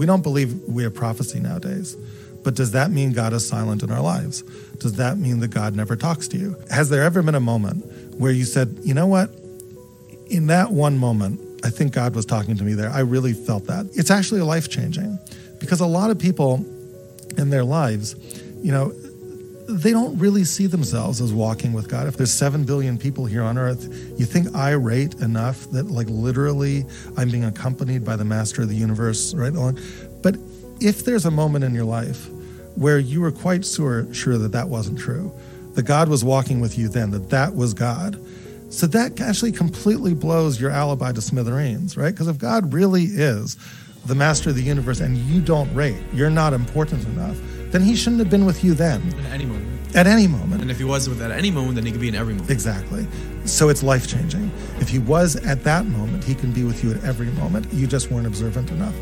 we don't believe we have prophecy nowadays. But does that mean God is silent in our lives? Does that mean that God never talks to you? Has there ever been a moment where you said, you know what? In that one moment, I think God was talking to me there. I really felt that. It's actually life changing because a lot of people in their lives, you know, they don't really see themselves as walking with God. If there's 7 billion people here on earth, you think I rate enough that, like, literally I'm being accompanied by the master of the universe right along? But if there's a moment in your life where you were quite sure, sure that that wasn't true, that God was walking with you then, that that was God, so that actually completely blows your alibi to smithereens, right? Because if God really is the master of the universe and you don't rate, you're not important enough, then he shouldn't have been with you then. At any moment. At any moment. And if he was with at any moment, then he could be in every moment. Exactly. So it's life changing. If he was at that moment, he can be with you at every moment. You just weren't observant enough.